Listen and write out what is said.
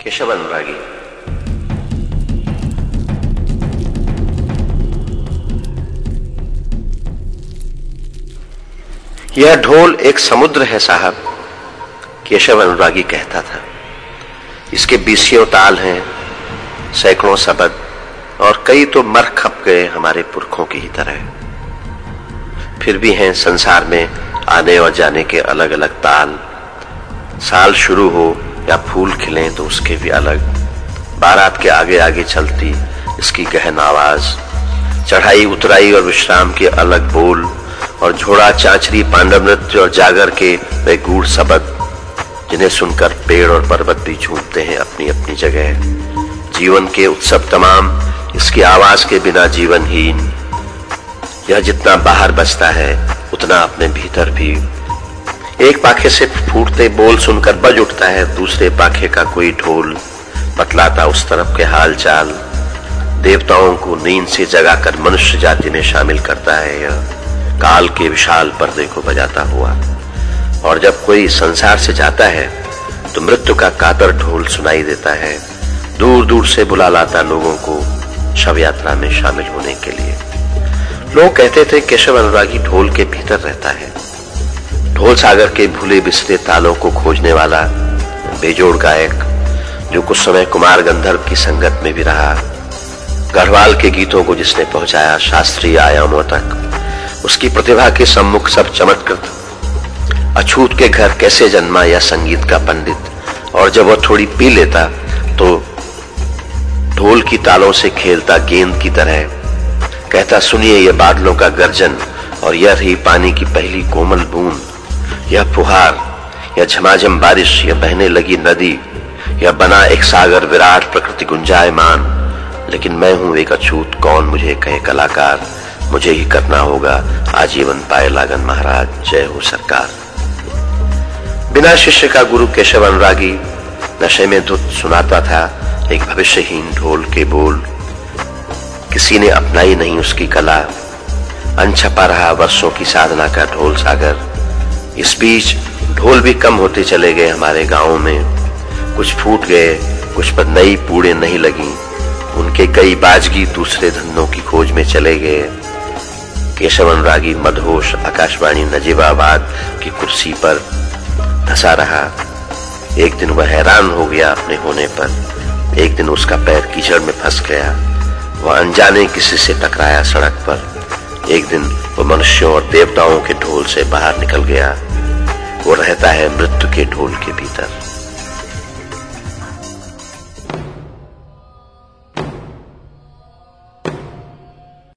केशव अनुरागी यह ढोल एक समुद्र है साहब केशव अनुरागी कहता था इसके बीसियों ताल हैं सैकड़ों शबद और कई तो मर खप गए हमारे पुरखों की ही तरह फिर भी हैं संसार में आने और जाने के अलग अलग ताल साल शुरू हो या फूल खिले तो उसके भी अलग। बारात के आगे आगे चलती, इसकी गहन आवाज़। चढ़ाई उतराई और विश्राम के अलग बोल। और झोड़ा चाचरी पांडव नृत्य और जागर के वे गूढ़ शबद जिन्हें सुनकर पेड़ और पर्वत भी झूमते हैं अपनी अपनी जगह। जीवन के उत्सव तमाम, इसकी आवाज़ के बिना जीवनहीन। यह जितना बाहर बसता है, उतना अपने भीतर भी। एक पाखे से फूटते बोल सुनकर बज उठता है, दूसरे पाखे का कोई ढोल बतलाता उस तरफ़ के हाल चाल देवताओं को नींद से जगाकर मनुष्य जाति में शामिल करता है यह काल के विशाल पर्दे को बजाता हुआ। और जब कोई संसार से जाता है तो मृत्यु का कातर ढोल सुनाई देता है दूर दूर से बुला लाता लोगों को शव यात्रा में शामिल होने के लिए। लोग कहते थे, केशव अनुरागी ढोल के भीतर रहता है। ढोल सागर के भूले बिसरे तालों को खोजने वाला बेजोड़ गायक, जो कुछ समय कुमार गंधर्व की संगत में भी रहा, गढ़वाल के गीतों को जिसने पहुँचाया शास्त्रीय आयामों तक, उसकी प्रतिभा के सम्मुख सब चमत्कृत। अछूत के घर कैसे जन्मा या संगीत का पंडित, और जब वह थोड़ी पी लेता तो ढोल की तालों से खेलता गेंद की तरह। कहता, सुनिए यह बादलों का गर्जन, और यह रही पानी की पहली कोमल बूंद। यह फुहार यह झमाझम बारिश यह बहने लगी नदी यह बना एक सागर विराट प्रकृति गुंजायमान। लेकिन मैं हूँ एक अछूत, कौन मुझे कहे कलाकार? मुझे ही करना होगा आजीवन पाए लागन महाराज, जय हो सरकार। बिना शिष्य का गुरु केशव अनुरागी, नशे में धुत सुनाता था एक भविष्यहीन ढोल के बोल। किसी ने अपनाई नहीं उसकी कला। अनछपा रहा वर्षों की साधना का ढोल सागर। इस बीच ढोल भी कम होते चले गए हमारे गाँवों में। कुछ फूट गए, कुछ पर नई पूड़े नहीं लगी। उनके कई बाजगी दूसरे धंधों की खोज में चले गए। केशव अनुरागी मदहोश आकाशवाणी, नजीबाबाद की कुर्सी पर धसा रहा। एक दिन वह हैरान हो गया अपने होने पर। एक दिन उसका पैर कीचड़ में फंस गया। वह अनजाने किसी से टकराया सड़क पर। एक दिन वो मनुष्यों और देवताओं के ढोल से बाहर निकल गया। वो रहता है मृत्यु के ढोल के भीतर।